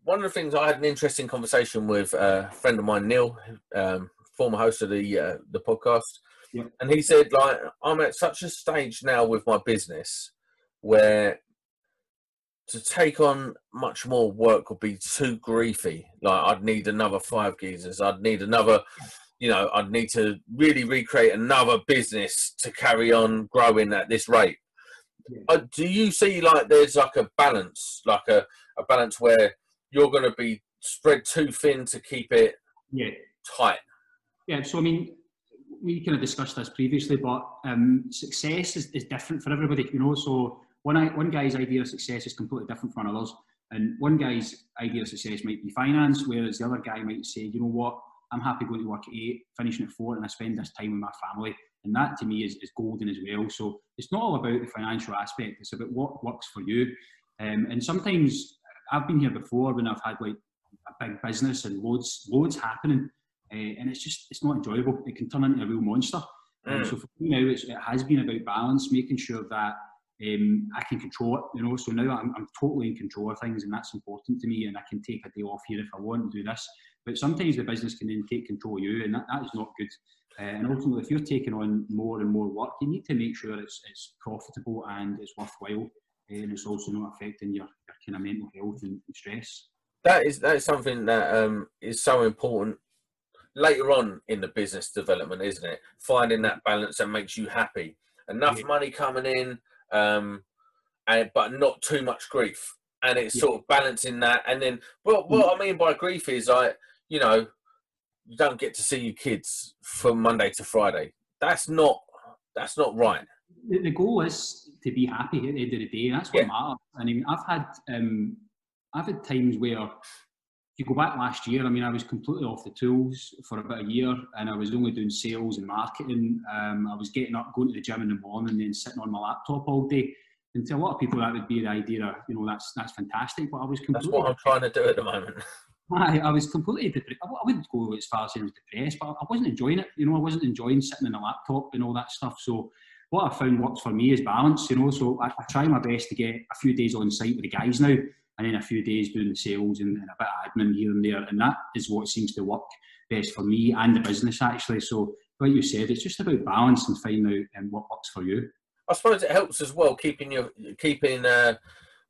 one of the things I had an interesting conversation with a friend of mine, Neil, um, former host of the uh, the podcast, yeah. and he said like I'm at such a stage now with my business where to take on much more work would be too griefy. Like I'd need another five geezers. I'd need another, you know, I'd need to really recreate another business to carry on growing at this rate. Yeah. Uh, do you see like there's like a balance, like a, a balance where you're going to be spread too thin to keep it yeah. tight? Yeah, so I mean, we kind of discussed this previously, but um, success is, is different for everybody, you know. So one one guy's idea of success is completely different from others, and one guy's idea of success might be finance, whereas the other guy might say, you know what, I'm happy going to work at eight, finishing at four, and I spend this time with my family, and that to me is, is golden as well. So it's not all about the financial aspect; it's about what works for you. Um, and sometimes I've been here before when I've had like a big business and loads loads happening uh, and it's just it's not enjoyable. It can turn into a real monster. Mm. so for me now, it has been about balance, making sure that um, I can control it. You know, so now I'm, I'm totally in control of things, and that's important to me. And I can take a day off here if I want and do this. But sometimes the business can then take control of you, and that, that is not good. Uh, and ultimately, if you're taking on more and more work, you need to make sure it's, it's profitable and it's worthwhile, and it's also not affecting your, your kind of mental health and, and stress. That is that is something that um, is so important later on in the business development, isn't it? Finding that balance that makes you happy. Enough yeah. money coming in, um, and but not too much grief. And it's yeah. sort of balancing that. And then, well, what I mean by grief is I you know, you don't get to see your kids from Monday to Friday. That's not that's not right. The, the goal is to be happy at the end of the day. That's what yeah. matters. I mean, I've had um, I've had times where you go back last year, I mean, I was completely off the tools for about a year and I was only doing sales and marketing. Um, I was getting up, going to the gym in the morning, and then sitting on my laptop all day. And to a lot of people, that would be the idea of, you know, that's that's fantastic. But I was completely. That's what I'm trying to do at the moment. I, I was completely depressed. I wouldn't go as far as saying I was depressed, but I wasn't enjoying it. You know, I wasn't enjoying sitting in a laptop and all that stuff. So what I found works for me is balance. You know, so I, I try my best to get a few days on site with the guys now and then a few days doing the sales and, and, a bit of admin here and there. And that is what seems to work best for me and the business actually. So, like you said, it's just about balance and finding out um, what works for you. I suppose it helps as well keeping your keeping uh,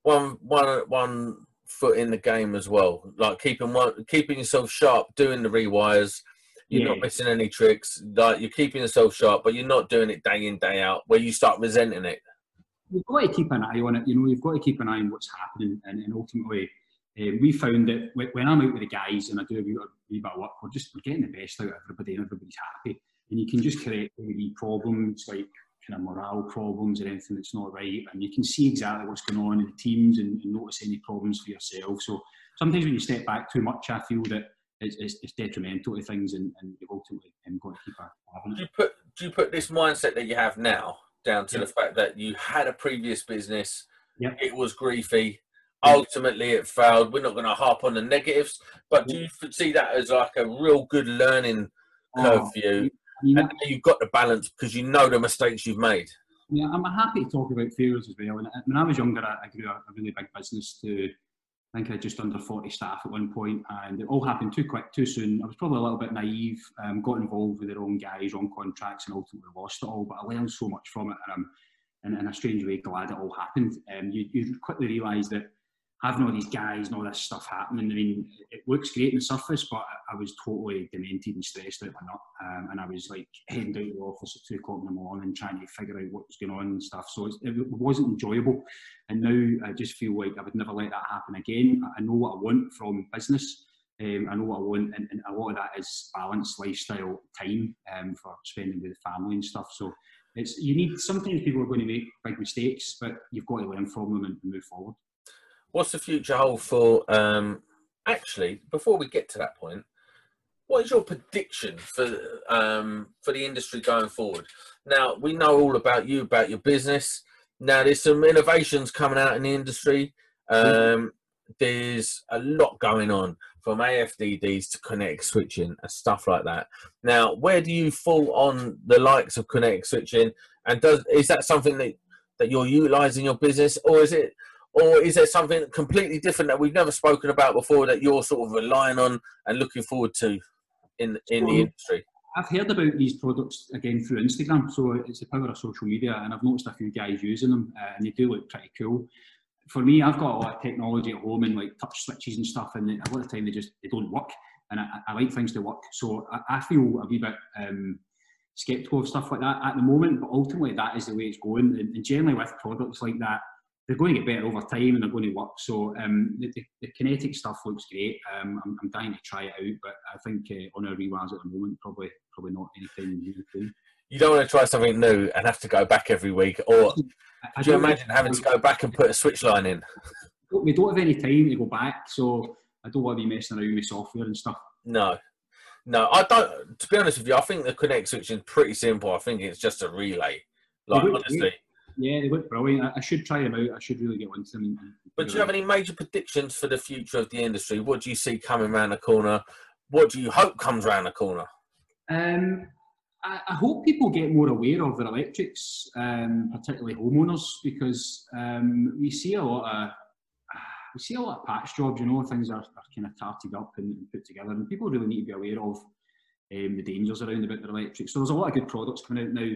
one one one foot in the game as well. Like keeping one keeping yourself sharp, doing the rewires. You're yeah. not missing any tricks. Like you're keeping yourself sharp, but you're not doing it day in day out. Where you start resenting it you've got to keep an eye on it. You know, you've got to keep an eye on what's happening, and, and ultimately, um, we found that when I'm out with the guys and I do a wee, a wee bit of work, we're just we're getting the best out of everybody, and everybody's happy. And you can just correct any problems like kind of morale problems or anything that's not right, and you can see exactly what's going on in the teams and, and notice any problems for yourself. So sometimes when you step back too much, I feel that it's, it's, it's detrimental to things, and, and you've ultimately um, got to keep it. Do you put do you put this mindset that you have now down to yep. the fact that you had a previous business. Yep. It was griefy. Yep. Ultimately, it failed. We're not going to harp on the negatives, but do you see that as like a real good learning curve oh, for you? And you've got the balance because you know the mistakes you've made. Yeah, I'm happy to talk about failures as well. And when I was younger, I grew a really big business to I think I had just under 40 staff at one point, and it all happened too quick, too soon. I was probably a little bit naive, um, got involved with the wrong guys, wrong contracts, and ultimately lost it all. But I learned so much from it, and I'm, in, in a strange way, glad it all happened. Um, you, you quickly realise that having all these guys and all this stuff happening, I mean, it looks great on the surface, but I, was totally demented and stressed out my nut. Um, and I was like heading out of the office at two o'clock in the morning trying to figure out what was going on and stuff. So it wasn't enjoyable. And now I just feel like I would never let that happen again. I know what I want from business. Um, I know what I want, and, and, a lot of that is balanced lifestyle time um, for spending with the family and stuff. So it's you need sometimes people are going to make big mistakes, but you've got to learn from them and, and move forward what's the future hold for? Um, actually, before we get to that point, what is your prediction for um, for the industry going forward? Now we know all about you, about your business. Now there's some innovations coming out in the industry. Um, there's a lot going on from AFDDs to kinetic switching and stuff like that. Now, where do you fall on the likes of kinetic switching? And does is that something that that you're utilizing your business, or is it, or is there something completely different that we've never spoken about before that you're sort of relying on and looking forward to in in the industry? I've heard about these products again through Instagram, so it's the power of social media, and I've noticed a few guys using them, uh, and they do look pretty cool for me, I've got a lot of technology at home and like touch switches and stuff, and a lot of the time they just they don't work, and I, I like things to work. So I, I feel a wee bit um, skeptical of stuff like that at the moment, but ultimately that is the way it's going. And, and generally with products like that, they're going to get better over time and they're going to work. So um, the, the, the, kinetic stuff looks great. Um, I'm, I'm, dying to try it out, but I think uh, on our rewires at the moment, probably probably not anything new. You don't want to try something new and have to go back every week, or could you imagine having to go back and put a switch line in? We don't have any time to go back, so I don't want to be messing around with software and stuff. No, no, I don't. To be honest with you, I think the kinetic switch is pretty simple. I think it's just a relay. Like honestly. Yeah, they look brilliant. I should try them out. I should really get into them. But do you have any major predictions for the future of the industry? What do you see coming around the corner? What do you hope comes around the corner? Um, I, I, hope people get more aware of their electrics, um, particularly homeowners, because um, we see a lot of we see a lot of patch jobs. You know, things are, are kind of tarted up and, and, put together, and people really need to be aware of um, the dangers around about their electrics. So there's a lot of good products coming out now.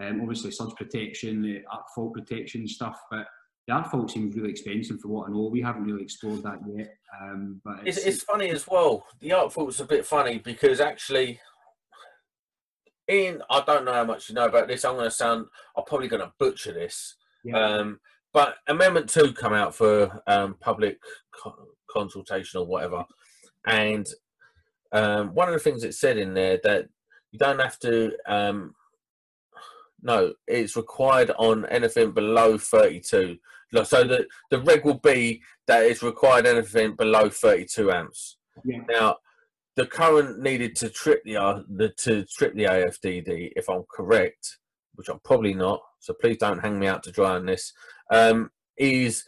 Um, obviously, surge protection, the arc fault protection stuff, but the arc fault seems really expensive for what I know. We haven't really explored that yet. Um, but it's, it's, it's, funny as well. The arc fault's a bit funny because actually Ian, I don't know how much you know about this. I'm going to sound, I'm probably going to butcher this. Yeah. Um, but Amendment 2 come out for um, public co- consultation or whatever. And um, one of the things it said in there that you don't have to, um, no, it's required on anything below 32. So the, the reg will be that it's required anything below 32 amps. Yeah. Now, the current needed to trip the, uh, the to trip the AFDD, if I'm correct, which I'm probably not. So please don't hang me out to dry on this. Um, is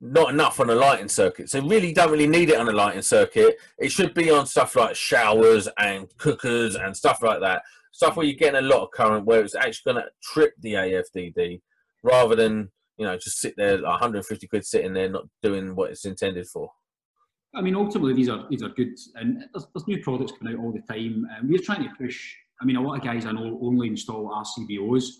not enough on a lighting circuit. So really don't really need it on a lighting circuit. It should be on stuff like showers and cookers and stuff like that. Stuff where you're getting a lot of current where it's actually going to trip the AFDD rather than, you know, just sit there 150 quid sitting there not doing what it's intended for. I mean, ultimately, these are these are good, and there's, there's new products coming out all the time. And we're trying to push. I mean, a lot of guys I know only install RCBOs.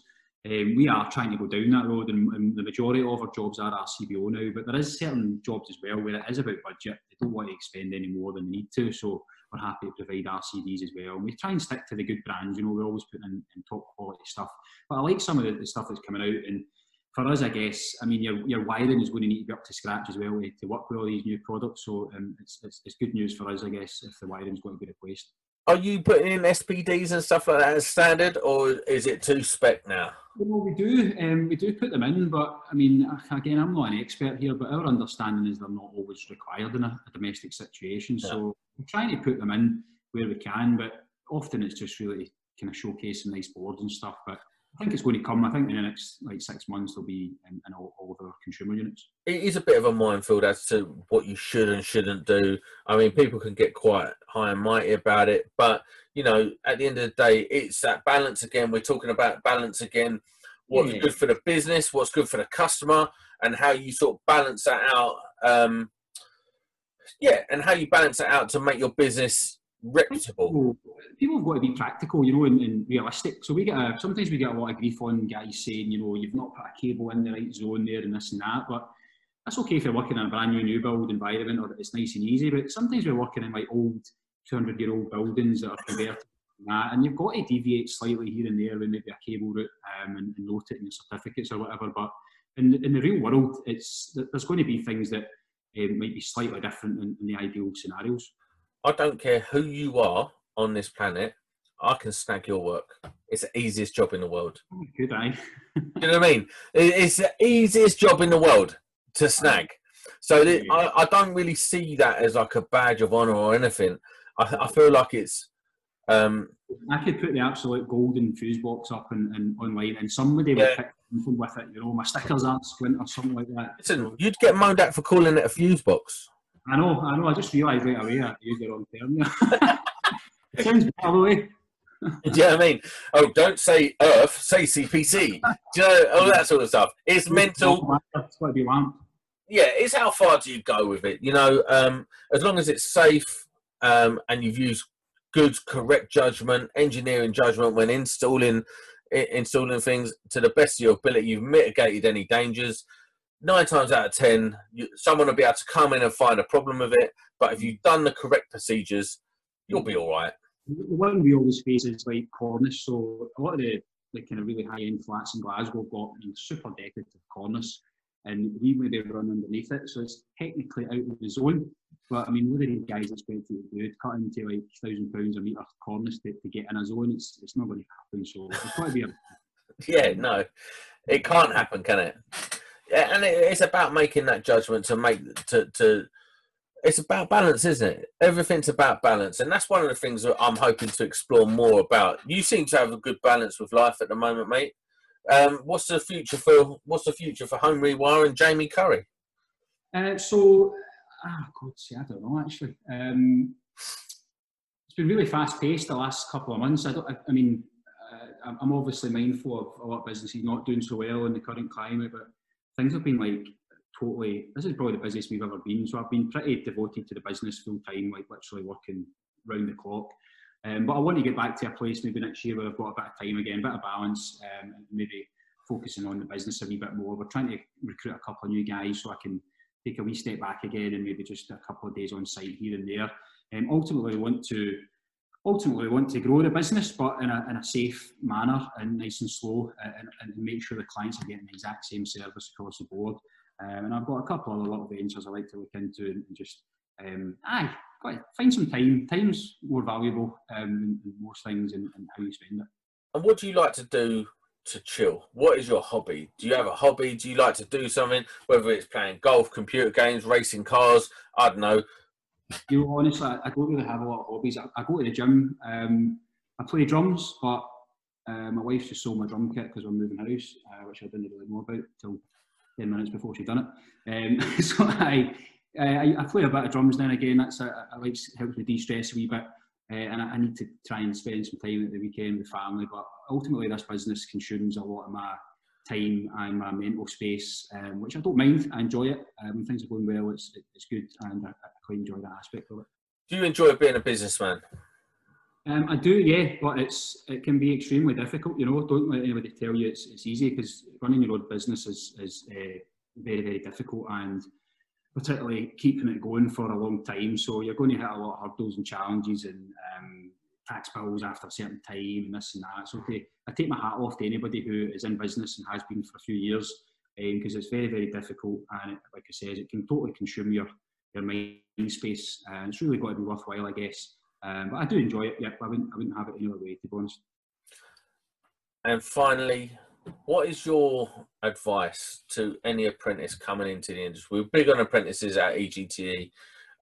Um, we are trying to go down that road, and, and, the majority of our jobs are RCBO now. But there is certain jobs as well where it is about budget. They don't want to expend any more than they need to, so we're happy to provide RCDs as well. And we try and stick to the good brands. You know, we're always putting in, in top quality stuff. But I like some of the, the stuff that's coming out and for us, I guess, I mean, your, your wiring is going to need to be up to scratch as well to work with all these new products. So um, it's, it's, it's good news for us, I guess, if the wiring is going to be replaced. Are you putting in SPDs and stuff like that as standard, or is it too spec now? Well, we do. Um, we do put them in, but I mean, again, I'm not an expert here, but our understanding is they're not always required in a, a domestic situation. Yeah. So we're trying to put them in where we can, but often it's just really kind of showcasing nice boards and stuff. But I think it's going to come. I think in the next like six months they'll be in, in all, all, of our consumer units. It is a bit of a minefield as to what you should and shouldn't do. I mean, people can get quite high and mighty about it, but you know, at the end of the day, it's that balance again. We're talking about balance again. What's yeah. good for the business, what's good for the customer, and how you sort of balance that out. Um, yeah, and how you balance it out to make your business reputable. People, have got to be practical, you know, and, and realistic. So we get a, sometimes we get a lot of grief on guys saying, you know, you've not put a cable in the right zone there and this and that. But that's okay if you're working in a brand new new build environment or it's nice and easy. But sometimes we're working in like old 200 year old buildings that are converted that, and you've got to deviate slightly here and there with maybe a cable route um, and, and, note it in your certificates or whatever. But in, in the real world, it's there's going to be things that um, might be slightly different in, in the ideal scenarios. I don't care who you are on this planet. I can snag your work. It's the easiest job in the world. Good eye. you know what I mean? It's the easiest job in the world to snag. So I, I don't really see that as like a badge of honor or anything. I, I feel like it's. Um, I could put the absolute golden fuse box up and, and online, and somebody would pick something with it. You know, my stickers aren't squint or something like that. listen, you'd get moaned at for calling it a fuse box. I know, I know. I just realised right away I used the wrong term. there. it sounds better the way. Do you know what I mean? Oh, don't say Earth, say CPC. Do you know all that sort of stuff? It's mental. It's got to be lamp. yeah, it's how far do you go with it? You know, um, as long as it's safe um, and you've used good, correct judgment, engineering judgment when installing installing things to the best of your ability, you've mitigated any dangers. Nine times out of ten, you, someone will be able to come in and find a problem with it. But if you've done the correct procedures, you'll be all right. One we always face is like cornice. So a lot of the, the kind of really high end flats in Glasgow got super decorative cornice, and we maybe run underneath it. So it's technically out of the zone. But I mean, what are these guys expect you to do? Cut into like thousand pounds a metre cornice to, to get in a zone? It's it's not going to happen. So Yeah, no, it can't happen, can it? Yeah, and it, it's about making that judgment to make to to. It's about balance, isn't it? Everything's about balance, and that's one of the things that I'm hoping to explore more about. You seem to have a good balance with life at the moment, mate. Um, what's the future for What's the future for Home Rewire and Jamie Curry? Uh, so, ah, God, see, I don't know actually. Um, it's been really fast paced the last couple of months. I don't. I, I mean, uh, I'm obviously mindful of a lot of businesses not doing so well in the current climate, but things have been like totally. This is probably the busiest we've ever been. So I've been pretty devoted to the business full time, like literally working round the clock. Um, but I want to get back to a place maybe next year where I've got a bit of time again, a bit of balance, um, and maybe focusing on the business a wee bit more. We're trying to recruit a couple of new guys so I can take a wee step back again and maybe just a couple of days on site here and there. Um, ultimately, we want to ultimately want to grow the business, but in a, in a safe manner and nice and slow, uh, and, and make sure the clients are getting the exact same service across the board. Um, and I've got a couple of other little ventures I like to look into and just um, aye, find some time. Time's more valuable um, than most things, and, and how you spend it. And what do you like to do to chill? What is your hobby? Do you have a hobby? Do you like to do something? Whether it's playing golf, computer games, racing cars, I don't know. You know, honestly, I, don't really have a lot of hobbies. I, I go to the gym. Um, I play drums, but uh, my wife just sold my drum kit because we're moving house, uh, which I didn't really know about till ten minutes before she'd done it. Um, so I, I I play a bit of drums now and again. That's a, I like helps me de-stress a wee bit, uh, and I, I need to try and spend some time at the weekend with family. But ultimately, this business consumes a lot of my time and my mental space, um, which I don't mind. I enjoy it. Um, when things are going well, it's it's good, and I, I quite enjoy that aspect of it. Do you enjoy being a businessman? Um, I do, yeah, but it's it can be extremely difficult. You know, don't let anybody tell you it's, it's easy because running your own business is is uh, very very difficult and particularly keeping it going for a long time. So you're going to hit a lot of hurdles and challenges and um, tax bills after a certain time and this and that. So to, I take my hat off to anybody who is in business and has been for a few years because it's very very difficult and it, like I says, it can totally consume your your mind space and it's really got to be worthwhile, I guess. Um, but I do enjoy it. Yeah, I wouldn't, I wouldn't have it any other way, to be honest. And finally, what is your advice to any apprentice coming into the industry? We're big on apprentices at EGTE.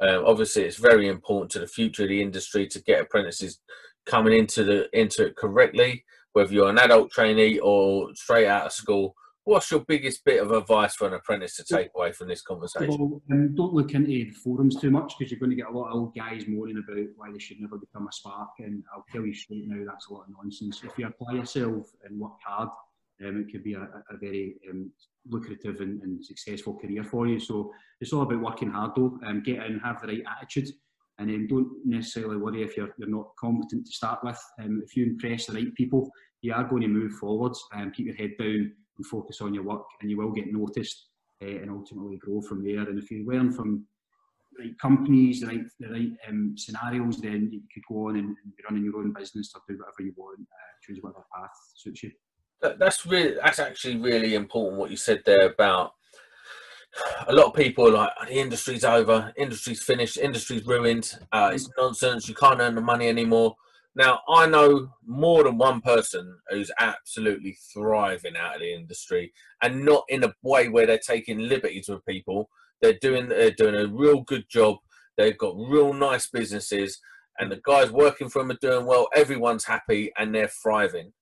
Um, obviously, it's very important to the future of the industry to get apprentices coming into the into it correctly. Whether you're an adult trainee or straight out of school, what's your biggest bit of advice for an apprentice to take away from this conversation? Well, um, don't look into forums too much because you're going to get a lot of old guys moaning about why they should never become a spark. And I'll tell you straight now, that's a lot of nonsense. If you apply yourself and work hard, um, it could be a, a very um, lucrative and, and, successful career for you. So it's all about working hard though. Um, get in, have the right attitude, and then don't necessarily worry if you're, you're not competent to start with. Um, if you impress the right people, you are going to move forwards. Um, keep your head down and focus on your work, and you will get noticed uh, and ultimately grow from there. And if you learn from the right companies, the right, the right um, scenarios, then you could go on and, and, be running your own business or do whatever you want, uh, choose whatever path suits you. That, that's really that's actually really important what you said there about a lot of people are like "Oh, the industry's over, industry's finished, industry's ruined, uh, it's nonsense, you can't earn the money anymore. Now I know more than one person who's absolutely thriving out of the industry, and not in a way where they're taking liberties with people. They're doing they're doing a real good job. They've got real nice businesses. and the guys working for them are doing well. Everyone's happy and they're thriving.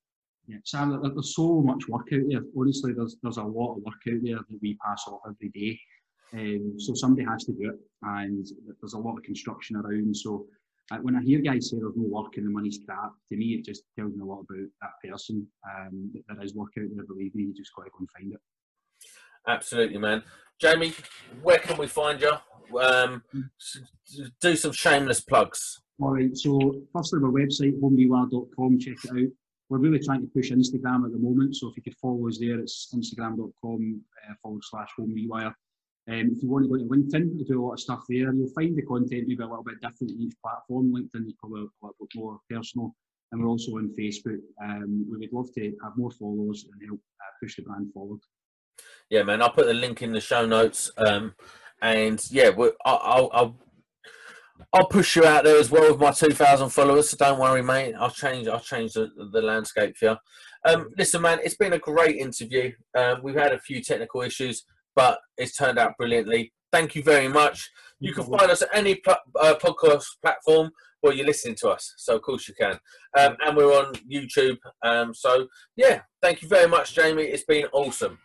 Yeah, Sam, there's so much work out there. Honestly, there's there's a lot of work out there that we pass off every day. Um, so somebody has to do it, and there's a lot of construction around. So uh, when I hear guys say there's no work and the money's crap, to me it just tells me a lot about that person. Um, that there is work out there. Believe me, you just got to go and find it. Absolutely, man. Jamie, where can we find you? Um, do some shameless plugs. All right. So firstly, our website homewire.com. Check it out. We're really trying to push Instagram at the moment. So if you could follow us there, it's instagram.com uh, forward slash homewire. Um, if you want to go to LinkedIn, we do a lot of stuff there. You'll find the content maybe a little bit different in each platform. LinkedIn is probably a little bit more personal. And we're also on Facebook. Um, we would love to have more followers and help uh, push the brand forward. Yeah, man. I'll put the link in the show notes. Um, and yeah, I'll, I'll I'll push you out there as well with my 2,000 followers. So don't worry, mate. I'll change. I'll change the, the landscape for you. Um, listen, man, it's been a great interview. Um, we've had a few technical issues, but it's turned out brilliantly. Thank you very much. You can find us at any pl- uh, podcast platform where you're listening to us. So of course you can, um, and we're on YouTube. Um, so yeah, thank you very much, Jamie. It's been awesome.